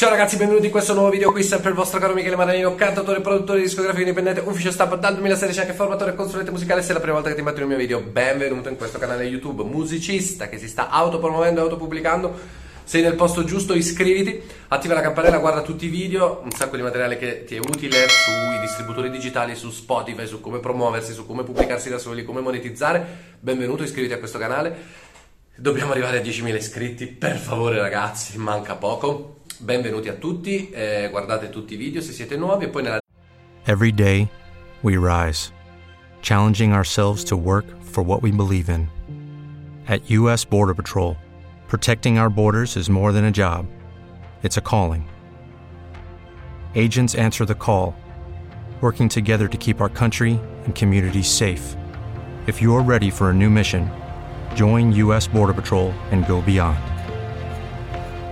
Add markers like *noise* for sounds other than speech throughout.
Ciao ragazzi, benvenuti in questo nuovo video. Qui sempre il vostro caro Michele Maranino, cantatore produttore discografico indipendente, ufficio stampa dal 2016, anche formatore e consulente musicale. Se è la prima volta che ti metto nel mio video, benvenuto in questo canale YouTube. Musicista che si sta autopromuovendo e autopubblicando. Sei nel posto giusto, iscriviti, attiva la campanella, guarda tutti i video, un sacco di materiale che ti è utile sui distributori digitali, su Spotify, su come promuoversi, su come pubblicarsi da soli, come monetizzare. Benvenuto, iscriviti a questo canale. Dobbiamo arrivare a 10.000 iscritti, per favore ragazzi, manca poco. Benvenuti a tutti, eh, guardate tutti i video se siete nuovi e poi nella Every day, we rise, challenging ourselves to work for what we believe in. At U.S. Border Patrol, protecting our borders is more than a job, it's a calling. Agents answer the call, working together to keep our country and communities safe. If you're ready for a new mission, join U.S. Border Patrol and go beyond.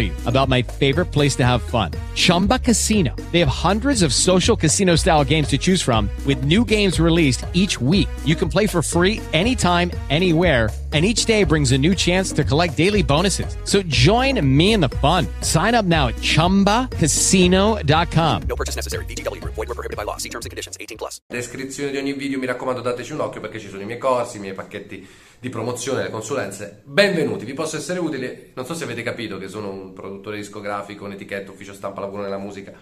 you about my favorite place to have fun. Chumba Casino. They have hundreds of social casino style games to choose from with new games released each week. You can play for free anytime, anywhere, and each day brings a new chance to collect daily bonuses. So join me in the fun. Sign up now at ChumbaCasino.com. No purchase necessary. VGW Group. Void were prohibited by law. See terms and conditions. 18 plus. descrizione di ogni video, mi raccomando dateci un occhio perché ci sono i miei corsi, i miei pacchetti di promozione, le consulenze. Benvenuti, vi posso essere utile. Non so se avete capito che sono un produttore discografico, un'etichetta, ufficio stampa, lavoro nella musica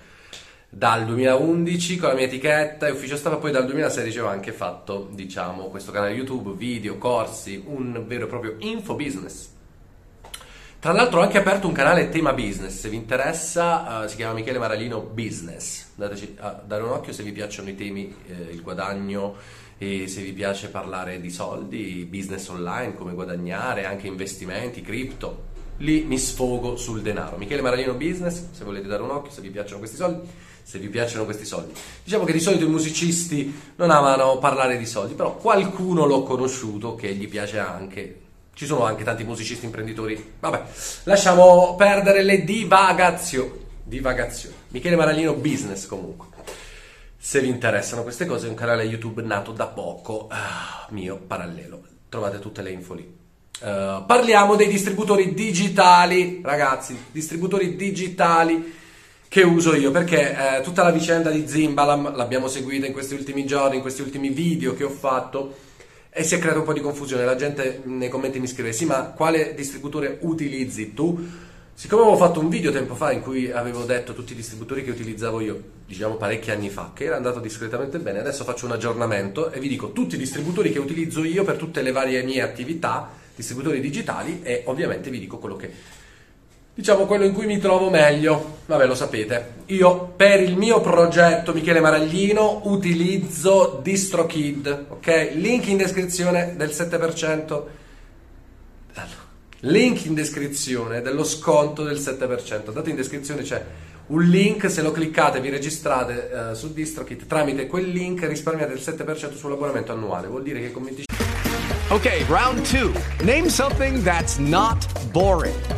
dal 2011 con la mia etichetta e ufficio stampa poi dal 2016 ho anche fatto diciamo questo canale YouTube, video, corsi, un vero e proprio info business. Tra l'altro ho anche aperto un canale tema business, se vi interessa eh, si chiama Michele Maralino Business, dateci a dare un occhio se vi piacciono i temi, eh, il guadagno e se vi piace parlare di soldi, business online, come guadagnare, anche investimenti, cripto, lì mi sfogo sul denaro. Michele Maralino Business, se volete dare un occhio, se vi piacciono questi soldi, se vi piacciono questi soldi. Diciamo che di solito i musicisti non amano parlare di soldi, però qualcuno l'ho conosciuto che gli piace anche. Ci sono anche tanti musicisti imprenditori. Vabbè, lasciamo perdere le divagazioni. Divagazioni. Michele Maralino Business comunque. Se vi interessano queste cose, è un canale YouTube nato da poco, ah, mio parallelo. Trovate tutte le info lì. Uh, parliamo dei distributori digitali, ragazzi, distributori digitali che uso io perché eh, tutta la vicenda di Zimbalam l'abbiamo seguita in questi ultimi giorni, in questi ultimi video che ho fatto e si è creato un po' di confusione. La gente nei commenti mi scrive: Sì, ma quale distributore utilizzi tu? Siccome avevo fatto un video tempo fa in cui avevo detto tutti i distributori che utilizzavo io, diciamo parecchi anni fa, che era andato discretamente bene, adesso faccio un aggiornamento e vi dico tutti i distributori che utilizzo io per tutte le varie mie attività, distributori digitali e ovviamente vi dico quello che diciamo quello in cui mi trovo meglio. Vabbè, lo sapete. Io per il mio progetto Michele Maraglino utilizzo DistroKid, ok? Link in descrizione del 7%. Link in descrizione dello sconto del 7%. Andate in descrizione c'è un link, se lo cliccate vi registrate eh, su DistroKit tramite quel link risparmiate il 7% sull'abbonamento annuale. Vuol dire che con 25 Okay, round two. Name something that's not boring.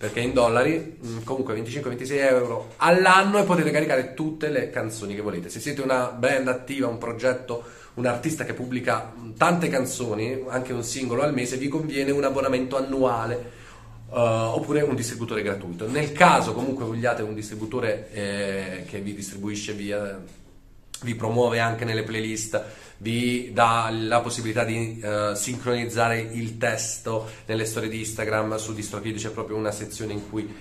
perché in dollari, mh, comunque 25-26 euro all'anno e potete caricare tutte le canzoni che volete. Se siete una band attiva, un progetto, un artista che pubblica mh, tante canzoni, anche un singolo al mese, vi conviene un abbonamento annuale. eh, oppure un distributore gratuito. Nel caso comunque vogliate un distributore eh, che vi distribuisce via vi promuove anche nelle playlist, vi dà la possibilità di eh, sincronizzare il testo nelle storie di Instagram, su DistroKid c'è proprio una sezione in cui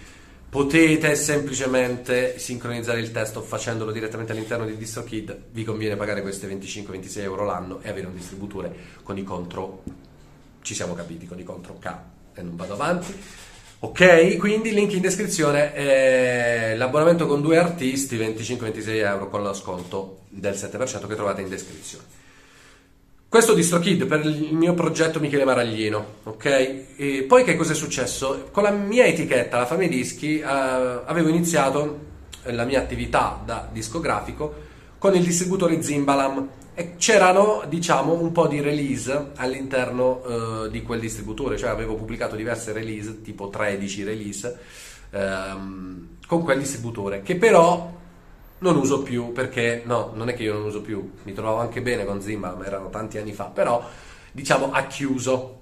potete semplicemente sincronizzare il testo facendolo direttamente all'interno di DistroKid, vi conviene pagare queste 25-26 euro l'anno e avere un distributore con i contro, ci siamo capiti, con i contro K e non vado avanti. Ok, quindi link in descrizione, eh, l'abbonamento con due artisti 25-26 euro con lo sconto del 7% che trovate in descrizione. Questo DistroKid per il mio progetto Michele Maraglino, ok? E poi che cosa è successo? Con la mia etichetta, la Fame Dischi, eh, avevo iniziato la mia attività da discografico con il distributore Zimbalam e c'erano, diciamo, un po' di release all'interno eh, di quel distributore, cioè avevo pubblicato diverse release, tipo 13 release, ehm, con quel distributore, che però non uso più perché no, non è che io non uso più, mi trovavo anche bene con Zimbalam, erano tanti anni fa, però diciamo ha chiuso.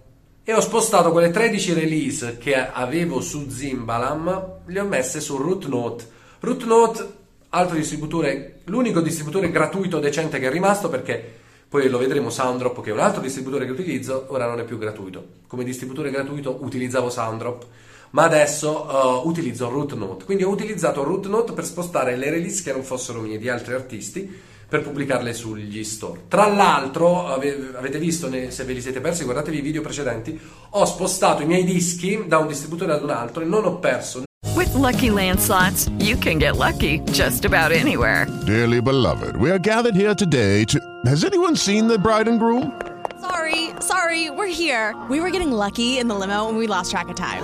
E ho spostato quelle 13 release che avevo su Zimbalam, le ho messe su Rootnote. Rootnote, altro distributore, l'unico distributore gratuito decente che è rimasto perché poi lo vedremo Soundrop che è un altro distributore che utilizzo, ora non è più gratuito. Come distributore gratuito utilizzavo Soundrop, ma adesso uh, utilizzo Rootnote. Quindi ho utilizzato Rootnote per spostare le release che non fossero mie di altri artisti per pubblicarle sugli store. Tra l'altro, ave- avete visto, ne- se ve li siete persi, guardatevi i video precedenti, ho spostato i miei dischi da un distributore ad un altro e non ho perso With Lucky Land slots, you can get lucky just about anywhere. Dearly beloved, we are gathered here today to. Has anyone seen the bride and groom? Sorry, sorry, we're here. We were getting lucky in the limo and we lost track of time.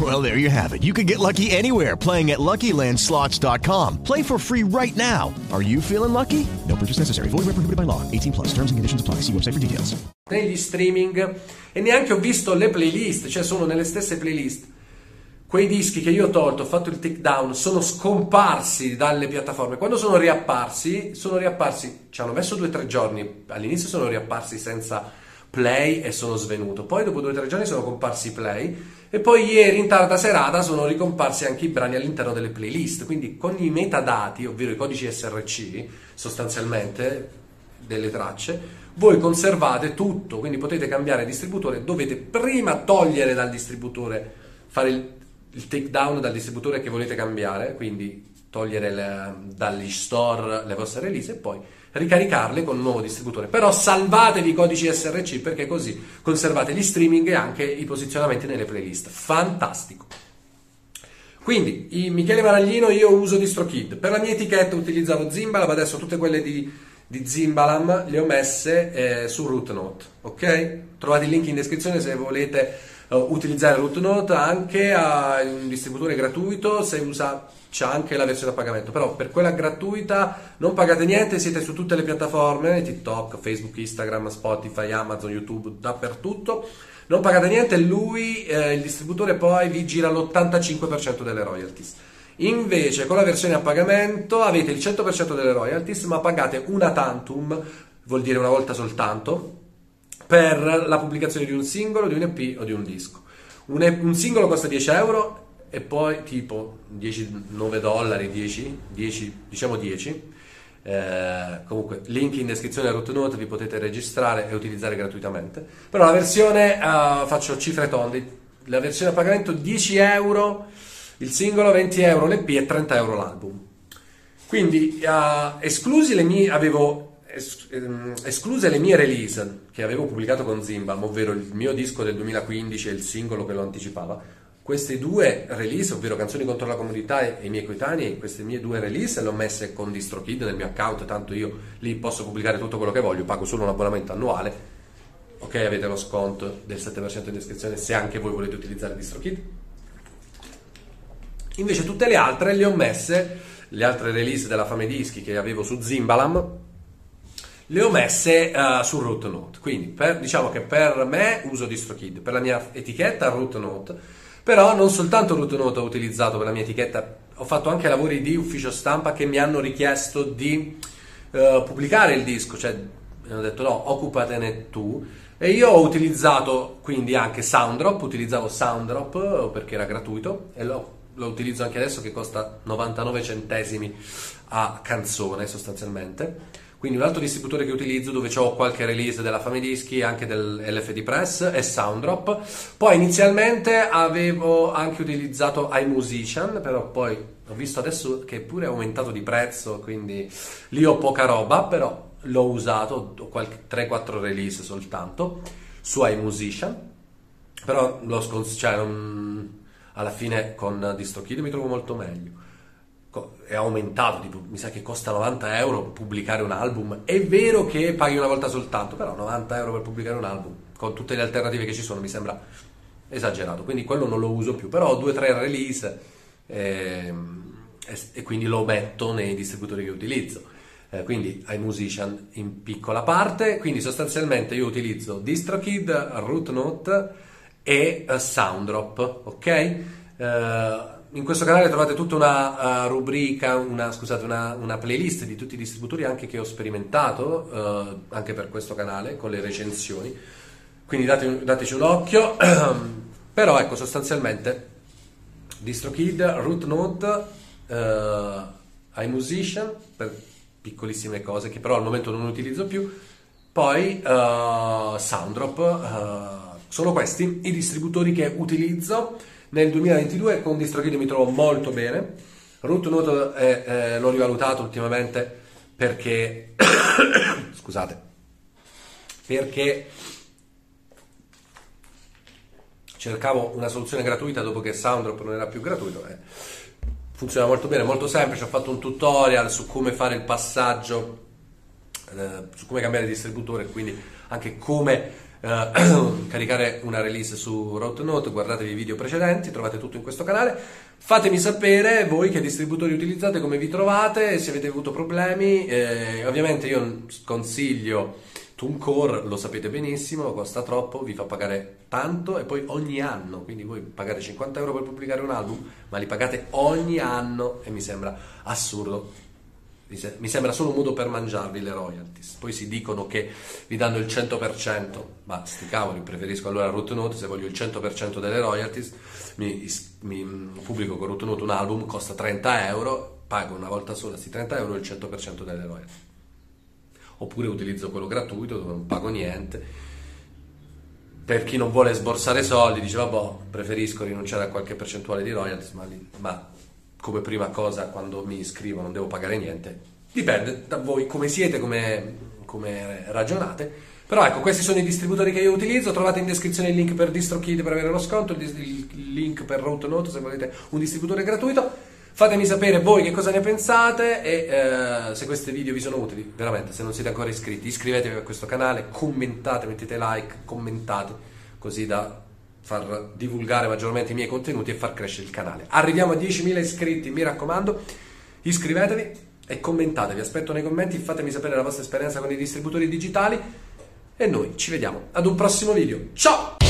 Well, there you have it. You can get lucky anywhere playing at LuckyLandSlots.com. Play for free right now. Are you feeling lucky? No purchase necessary. Void where prohibited by law. 18 plus. Terms and conditions apply. See website for details. Negli streaming e neanche ho visto le playlist, cioè sono nelle stesse playlist. Quei dischi che io ho tolto, ho fatto il takedown, sono scomparsi dalle piattaforme. Quando sono riapparsi, sono riapparsi, ci hanno messo due o tre giorni. All'inizio sono riapparsi senza play e sono svenuto. Poi dopo due o tre giorni sono comparsi i play e poi ieri in tarda serata sono ricomparsi anche i brani all'interno delle playlist. Quindi con i metadati, ovvero i codici SRC, sostanzialmente delle tracce, voi conservate tutto, quindi potete cambiare distributore, dovete prima togliere dal distributore, fare il, il takedown dal distributore che volete cambiare, quindi togliere le, dagli store le vostre release e poi ricaricarle con un nuovo distributore. Però salvatevi i codici SRC perché così conservate gli streaming e anche i posizionamenti nelle playlist. Fantastico. Quindi, Michele Maraglino, io uso DistroKid. Per la mia etichetta utilizzavo Zimbalam, adesso tutte quelle di, di Zimbalam le ho messe eh, su RootNote, ok? Trovate il link in descrizione se volete uh, utilizzare RootNote anche a un distributore gratuito, se usa c'è anche la versione a pagamento, però per quella gratuita non pagate niente, siete su tutte le piattaforme, TikTok, Facebook, Instagram, Spotify, Amazon, YouTube, dappertutto. Non pagate niente, lui, eh, il distributore, poi vi gira l'85% delle royalties. Invece con la versione a pagamento avete il 100% delle royalties, ma pagate una tantum, vuol dire una volta soltanto, per la pubblicazione di un singolo, di un EP o di un disco. Un, un singolo costa 10 euro e poi tipo 10, 9 dollari, 10, 10 diciamo 10. Eh, comunque, link in descrizione a RootNote vi potete registrare e utilizzare gratuitamente. Però la versione, eh, faccio cifre tondi, la versione a pagamento 10 euro il singolo, 20 euro l'EP e 30 euro l'album. Quindi, eh, esclusi le mie, avevo es- ehm, escluse le mie release che avevo pubblicato con Zimbal, ovvero il mio disco del 2015 e il singolo che lo anticipava. Queste due release, ovvero Canzoni contro la comunità e i miei coetanei, queste mie due release le ho messe con DistroKid nel mio account, tanto io lì posso pubblicare tutto quello che voglio, pago solo un abbonamento annuale. Ok, avete lo sconto del 7% in descrizione se anche voi volete utilizzare DistroKid. Invece tutte le altre le ho messe, le altre release della Fame Dischi che avevo su Zimbalam, le ho messe uh, su RootNote. Quindi per, diciamo che per me uso DistroKid, per la mia etichetta RootNote, però non soltanto RootNote ho utilizzato per la mia etichetta, ho fatto anche lavori di ufficio stampa che mi hanno richiesto di uh, pubblicare il disco, cioè mi hanno detto no, occupatene tu. E io ho utilizzato quindi anche Sounddrop, utilizzavo Sounddrop perché era gratuito e lo, lo utilizzo anche adesso che costa 99 centesimi a canzone sostanzialmente. Quindi un altro distributore che utilizzo dove ho qualche release della Fame Dischi, anche dell'LFD Press, è Sounddrop. Poi inizialmente avevo anche utilizzato iMusician, però poi ho visto adesso che pure è aumentato di prezzo, quindi lì ho poca roba, però l'ho usato, ho qualche 3-4 release soltanto su iMusician. Però lo scons- cioè, non- alla fine con DistroKid mi trovo molto meglio è aumentato, tipo, mi sa che costa 90 euro pubblicare un album. È vero che paghi una volta soltanto, però 90 euro per pubblicare un album con tutte le alternative che ci sono mi sembra esagerato. Quindi quello non lo uso più, però ho due o tre release ehm, e, e quindi lo metto nei distributori che utilizzo. Eh, quindi iMusician in piccola parte, quindi sostanzialmente io utilizzo DistroKid, RootNote e uh, Sounddrop, ok? Eh, in questo canale trovate tutta una uh, rubrica, una, scusate, una, una, playlist di tutti i distributori anche che ho sperimentato, uh, anche per questo canale, con le recensioni. Quindi date, dateci un occhio. *clears throat* Però ecco, sostanzialmente DistroKid, RootNote, uh, iMusician, per piccolissime cose che però al momento non utilizzo più, poi uh, Sounddrop, sono questi i distributori che utilizzo nel 2022 con DistroKid mi trovo molto bene. RootNote eh, eh, l'ho rivalutato ultimamente perché *coughs* scusate perché cercavo una soluzione gratuita dopo che Soundrop non era più gratuito. Eh. Funziona molto bene, molto semplice. Ho fatto un tutorial su come fare il passaggio, eh, su come cambiare distributore, quindi anche come eh, *clears throat* caricare una release su Route Note. Guardatevi i video precedenti, trovate tutto in questo canale. Fatemi sapere voi che distributori utilizzate, come vi trovate, se avete avuto problemi. Eh, ovviamente io consiglio TuneCore, lo sapete benissimo, costa troppo, vi fa pagare tanto e poi ogni anno, quindi voi pagate 50 euro per pubblicare un album, ma li pagate ogni anno e mi sembra assurdo. Mi sembra solo un modo per mangiarvi le royalties. Poi si dicono che vi danno il 100%, ma sti cavoli, preferisco allora Root Note, se voglio il 100% delle royalties, mi, mi pubblico con Root Note un album, costa 30 euro, pago una volta sola questi 30 euro il 100% delle royalties oppure utilizzo quello gratuito dove non pago niente. Per chi non vuole sborsare soldi, dice vabbè, preferisco rinunciare a qualche percentuale di royalties, ma, ma come prima cosa quando mi iscrivo non devo pagare niente. Dipende da voi come siete, come, come ragionate. Però ecco, questi sono i distributori che io utilizzo. Trovate in descrizione il link per DistroKid per avere lo sconto, il, link per Route Note se volete un distributore gratuito. Fatemi sapere voi che cosa ne pensate e eh, se questi video vi sono utili, veramente, se non siete ancora iscritti, iscrivetevi a questo canale, commentate, mettete like, commentate, così da far divulgare maggiormente i miei contenuti e far crescere il canale. Arriviamo a 10.000 iscritti, mi raccomando, iscrivetevi e commentate, vi aspetto nei commenti, fatemi sapere la vostra esperienza con i distributori digitali e noi ci vediamo ad un prossimo video. Ciao!